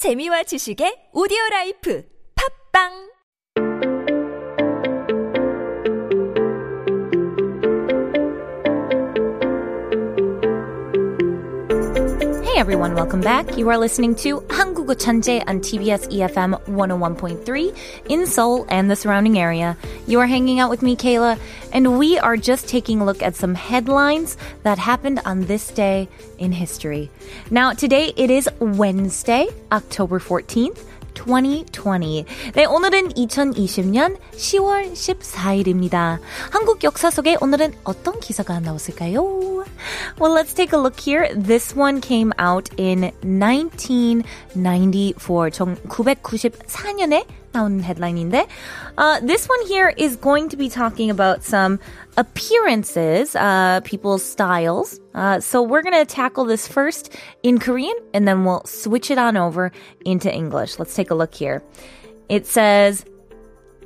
재미와 지식의 오디오 라이프 팝빵 Hey everyone, welcome back. You are listening to 한국어 천재 on TBS EFM 101.3 in Seoul and the surrounding area. You are hanging out with me, Kayla, and we are just taking a look at some headlines that happened on this day in history. Now, today it is Wednesday, October 14th. 2020. 네, 오늘은 2020년 10월 14일입니다. 한국 역사 속에 오늘은 어떤 기사가 나왔을까요? Well, let's take a look here. This one came out in 1994. 1994년에 나온 headline인데, uh, this one here is going to be talking about some appearances, uh, people's styles. Uh, so we're gonna tackle this first in Korean, and then we'll switch it on over into English. Let's take a look here. It says,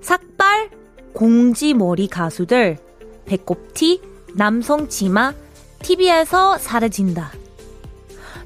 삭발 꽁지머리 가수들, 배꼽티, 남성 치마, TV에서 사라진다.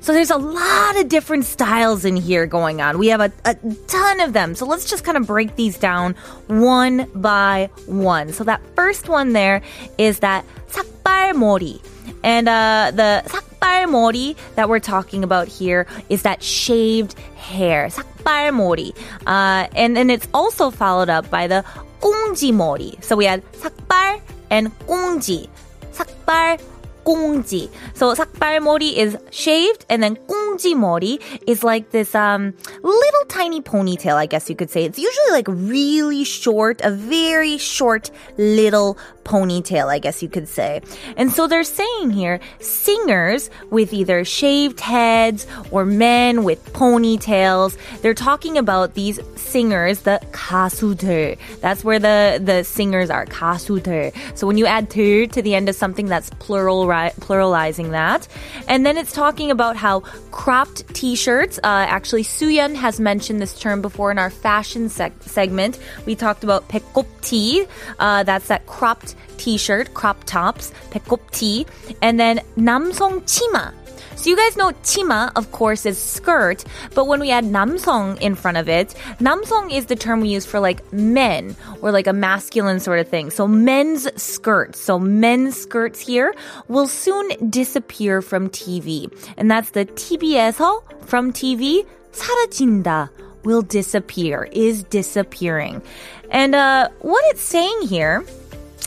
So there's a lot of different styles in here going on. We have a, a ton of them. So let's just kind of break these down one by one. So that first one there is that 삭발머리. And uh, the 삭발머리 that we're talking about here is that shaved hair. 삭발머리. Uh, and then it's also followed up by the 꽁지머리. So we had 삭발 and 꽁지. 삭발 꽁지. So 삭발머리 is shaved, and then 꽁 지머리 is like this um little tiny ponytail, I guess you could say. It's usually like really short, a very short little ponytail, I guess you could say. And so they're saying here, singers with either shaved heads or men with ponytails, they're talking about these singers, the 가수들. That's where the, the singers are, 가수들. So when you add 들 to the end of something, that's plural, right, pluralizing that. And then it's talking about how cropped t-shirts, uh, actually Suyeon has mentioned this term before in our fashion seg- segment. We talked about 배꼽티, uh, that's that cropped t-shirt, crop tops, 배꼽티, and then 남성 치마. So you guys know 치마, of course, is skirt, but when we add 남성 in front of it, 남성 is the term we use for like men or like a masculine sort of thing. So men's skirts, so men's skirts here will soon disappear from TV. And that's the TV에서 from TV 사라진다 will disappear, is disappearing. And uh, what it's saying here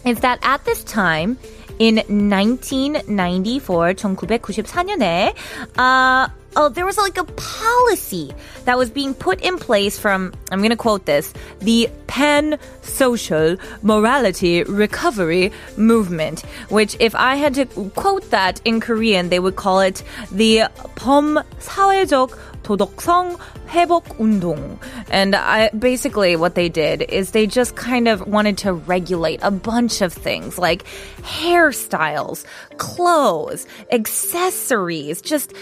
is that at this time, in 1994, 1994년에, uh, oh, there was like a policy that was being put in place from, I'm going to quote this, the Pan Social Morality Recovery Movement, which if I had to quote that in Korean, they would call it the 범 사회적 도덕성 회복 운동. And I, basically what they did is they just kind of wanted to regulate a bunch of things like hairstyles, clothes, accessories, just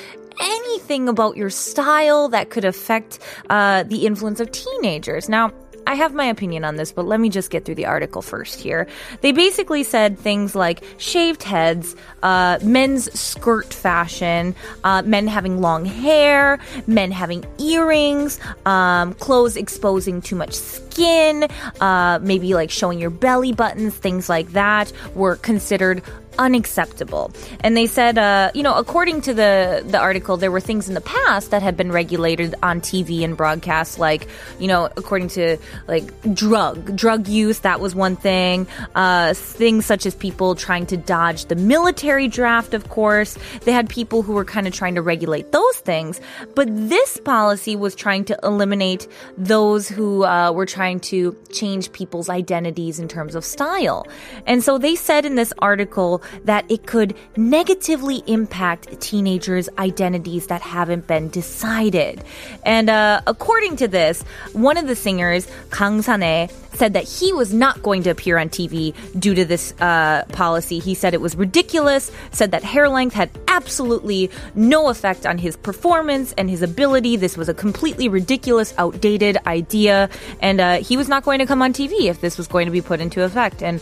anything about your style that could affect uh, the influence of teenagers. Now, I have my opinion on this, but let me just get through the article first here. They basically said things like shaved heads, uh, men's skirt fashion, uh, men having long hair, men having earrings, um, clothes exposing too much skin, uh, maybe like showing your belly buttons, things like that were considered unacceptable. And they said, uh, you know, according to the the article, there were things in the past that had been regulated on TV and broadcast, like you know, according to like drug drug use. That was one thing. Uh, things such as people trying to dodge the military draft. Of course, they had people who were kind of trying to regulate those things. But this policy was trying to eliminate those who uh, were trying to change people's identities in terms of style. And so they said in this article that it could negatively impact teenagers' identities that haven't been decided. And uh, according to this, one of the singers, Kang San-e, said that he was not going to appear on TV due to this uh, policy. He said it was ridiculous, said that hair length had absolutely no effect on his performance and his ability. This was a completely ridiculous, outdated idea, and uh, he was not going to come on TV if this was going to be put into effect. And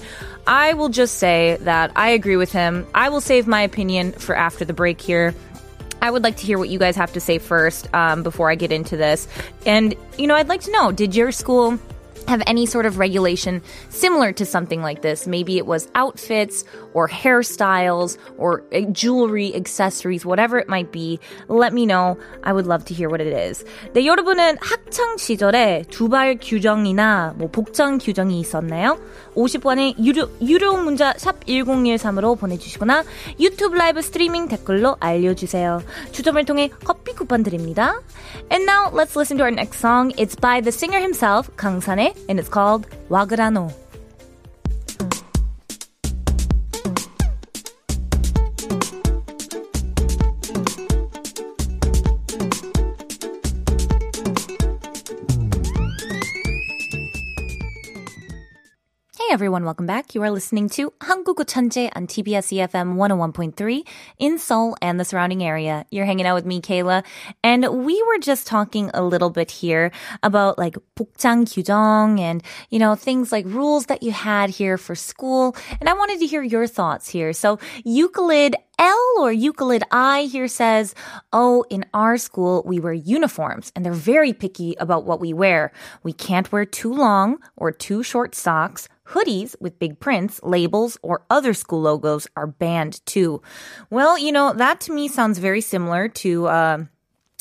I will just say that I agree with him. I will save my opinion for after the break here. I would like to hear what you guys have to say first um, before I get into this. And, you know, I'd like to know did your school have any sort of regulation similar to something like this. Maybe it was outfits or hairstyles or eh, jewelry, accessories, whatever it might be. Let me know. I would love to hear what it is. 네, 여러분은 학창 시절에 두발 규정이나 뭐 복장 규정이 있었나요? 50번의 유료, 유료 문자 샵 1013으로 보내주시거나 유튜브 라이브 스트리밍 댓글로 알려주세요. 추첨을 통해 커피 쿠폰 드립니다. And now let's listen to our next song. It's by the singer himself, Kang 강산에 and it's called Wagrano. Hey everyone, welcome back. You are listening to 한국어 천재 on TBS EFM 101.3 in Seoul and the surrounding area. You're hanging out with me, Kayla, and we were just talking a little bit here about like 복장 규정 and, you know, things like rules that you had here for school. And I wanted to hear your thoughts here. So Euclid L or Euclid I here says, Oh, in our school, we wear uniforms and they're very picky about what we wear. We can't wear too long or too short socks. Hoodies with big prints, labels, or other school logos are banned too. Well, you know, that to me sounds very similar to, uh,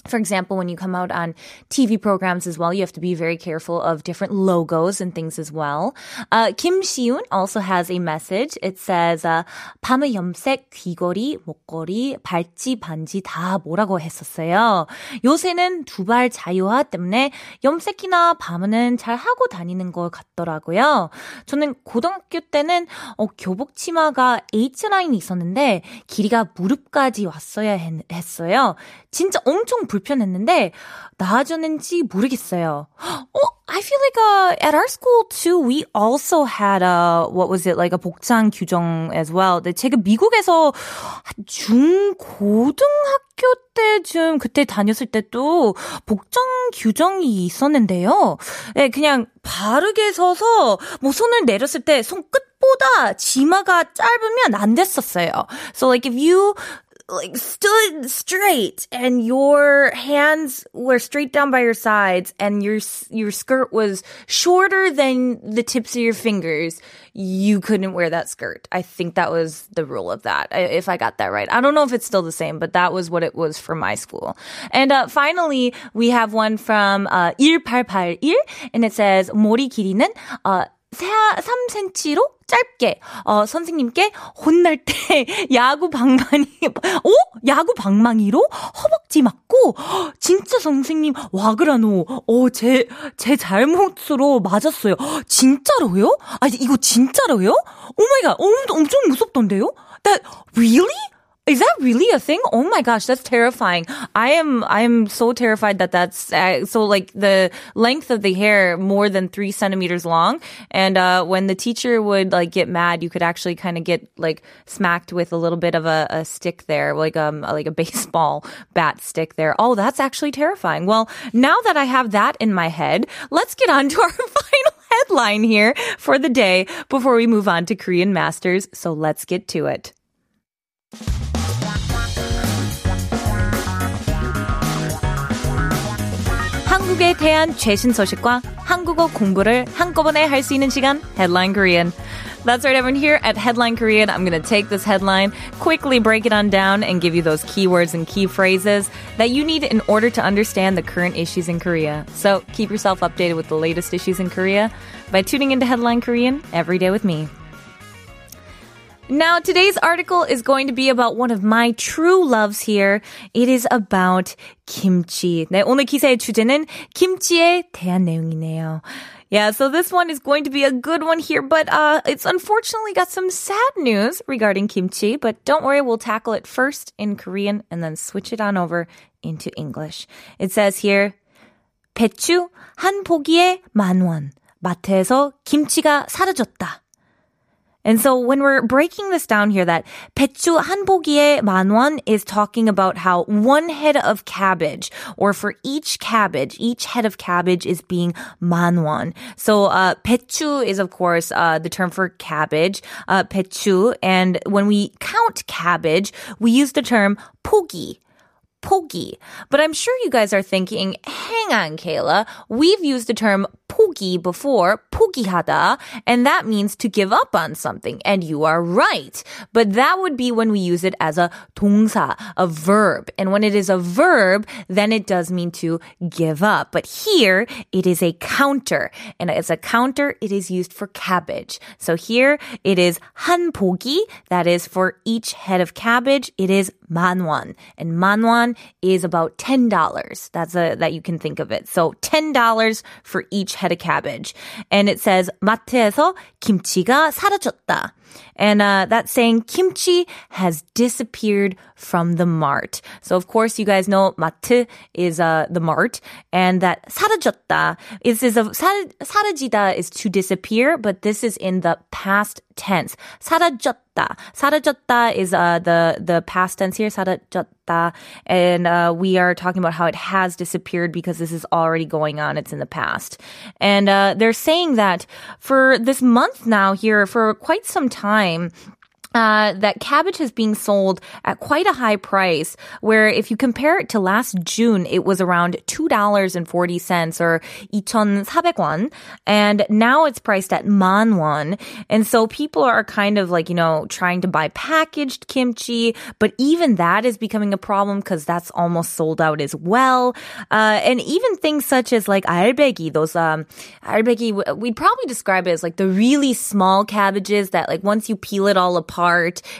for example, when you come out on TV programs as well, you have to be very careful of different logos and things as well. Uh, Kim Siun also has a message. It says, uh, 밤의 염색, 귀걸이, 목걸이, 발찌, 반지 다 뭐라고 했었어요. 요새는 두발 자유화 때문에 염색이나 밤은 잘 하고 다니는 것 같더라고요. 저는 고등학교 때는 어, 교복 치마가 H라인이 있었는데 길이가 무릎까지 왔어야 했, 했어요. 진짜 엄청 불편했는데 나아졌는지 모르겠어요. 어, I feel like uh, at our school too, we also had a what was it like a 복장 규정 as well. 근데 제가 미국에서 중 고등학교 때쯤 그때 다녔을 때도 복장 규정이 있었는데요. 네, 그냥 바르게 서서 뭐 손을 내렸을 때 손끝 보다 치마가 짧으면 안 됐었어요. So like if you like stood straight and your hands were straight down by your sides and your your skirt was shorter than the tips of your fingers you couldn't wear that skirt i think that was the rule of that if i got that right i don't know if it's still the same but that was what it was for my school and uh, finally we have one from uh, 1881 and it says 머리 길이는 uh, 3cm로 짧게 어 선생님께 혼날 때 야구 방망이 어 야구 방망이로 허벅지 맞고 진짜 선생님 와그라노 어제 제 잘못으로 맞았어요 진짜로요? 아 이거 진짜로요? 오마이갓 엄청 무섭던데요? That really? Is that really a thing? Oh my gosh, that's terrifying. I am I am so terrified that that's uh, so like the length of the hair more than three centimeters long. And uh, when the teacher would like get mad, you could actually kind of get like smacked with a little bit of a, a stick there, like um like a baseball bat stick there. Oh, that's actually terrifying. Well, now that I have that in my head, let's get on to our final headline here for the day before we move on to Korean Masters. So let's get to it. 한국에 대한 최신 소식과 한국어 공부를 한꺼번에 할 수 있는 시간 Headline Korean. That's right, everyone. Here at Headline Korean, I'm going to take this headline, quickly break it on down, and give you those keywords and key phrases that you need in order to understand the current issues in Korea. So keep yourself updated with the latest issues in Korea by tuning into Headline Korean every day with me. Now, today's article is going to be about one of my true loves here. It is about kimchi. 네, 오늘 기사의 주제는 김치에 대한 내용이네요. Yeah, so this one is going to be a good one here, but uh, it's unfortunately got some sad news regarding kimchi. But don't worry, we'll tackle it first in Korean and then switch it on over into English. It says here, 배추 한 포기에 만 원. 마트에서 김치가 사라졌다. And so when we're breaking this down here, that 배추 한 포기에 만원 is talking about how one head of cabbage, or for each cabbage, each head of cabbage is being 만원. So uh, 배추 is of course uh, the term for cabbage, uh, 배추, and when we count cabbage, we use the term 포기. 포기. But I'm sure you guys are thinking, hang on, Kayla. We've used the term 포기 before, 포기하다, and that means to give up on something. And you are right. But that would be when we use it as a 동사, a verb. And when it is a verb, then it does mean to give up. But here, it is a counter. And as a counter, it is used for cabbage. So here, it is 한 포기, that is for each head of cabbage, it is 만원. And 만원 is about $10. That's a, that you can think of it. So $10 for each head of cabbage. And it says 마트에서 김치가 사라졌다. And uh, that's saying kimchi has disappeared from the mart. So of course you guys know 마트 is uh, the mart, and that 사라졌다 is is a 사라, 사라지다 is to disappear, but this is in the past tense. 사라졌다, 사라졌다 is uh, the the past tense here. 사라졌다, and uh, we are talking about how it has disappeared because this is already going on. It's in the past, and uh, they're saying that for this month now here for quite some time time uh, that cabbage is being sold at quite a high price, where if you compare it to last June, it was around $2.40 or 2,400원. And now it's priced at man won. And so people are kind of like, you know, trying to buy packaged kimchi, but even that is becoming a problem because that's almost sold out as well. Uh, and even things such as like albegi, those, um, albegi, we'd probably describe it as like the really small cabbages that like once you peel it all apart,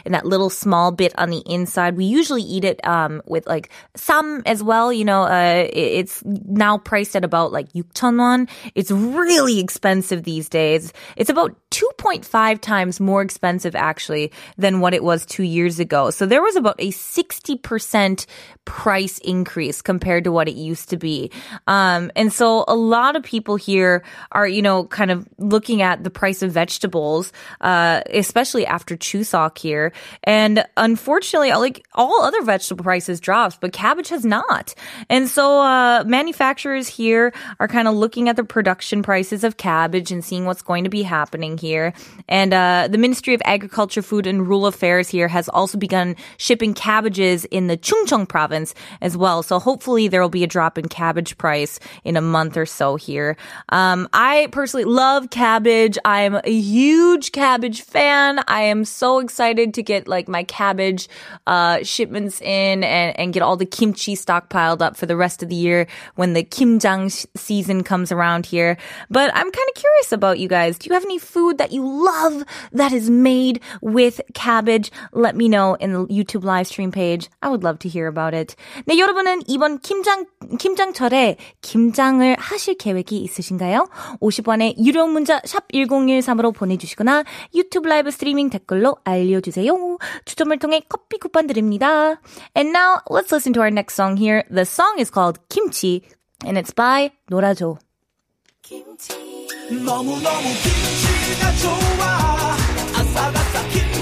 and that little small bit on the inside, we usually eat it um with like some as well. You know, uh, it's now priced at about like 6,000won. It's really expensive these days. It's about 2.5 times more expensive actually than what it was two years ago. So there was about a 60% price increase compared to what it used to be. Um, and so a lot of people here are, you know, kind of looking at the price of vegetables, uh, especially after Chuseok here. And unfortunately, like all other vegetable prices dropped, but cabbage has not. And so, uh, manufacturers here are kind of looking at the production prices of cabbage and seeing what's going to be happening here. And, uh, the Ministry of Agriculture, Food and Rural Affairs here has also begun shipping cabbages in the Chungcheong province as well. So hopefully there will be a drop in cabbage price in a month or so here. Um, I personally love cabbage. I'm a huge cabbage fan. I am so excited to get like my cabbage, uh, shipments in and, and get all the kimchi stockpiled up for the rest of the year when the kimjang sh- season comes around here. But I'm kind of curious about you guys. Do you have any food that you love that is made with cabbage? Let me know in the YouTube live stream page. I would love to hear about it. 네, 여러분은 이번 김장, 김장철에 김장을 하실 계획이 있으신가요? 50원의 유료 문자 샵 1013으로 보내주시거나 유튜브 라이브 스트리밍 댓글로 알려주세요. 추첨을 통해 커피 쿠폰 드립니다. And now, let's listen to our next song here. The song is called Kimchi, and it's by 노라조. 너무너무 김치가 좋아 아삭아삭 김치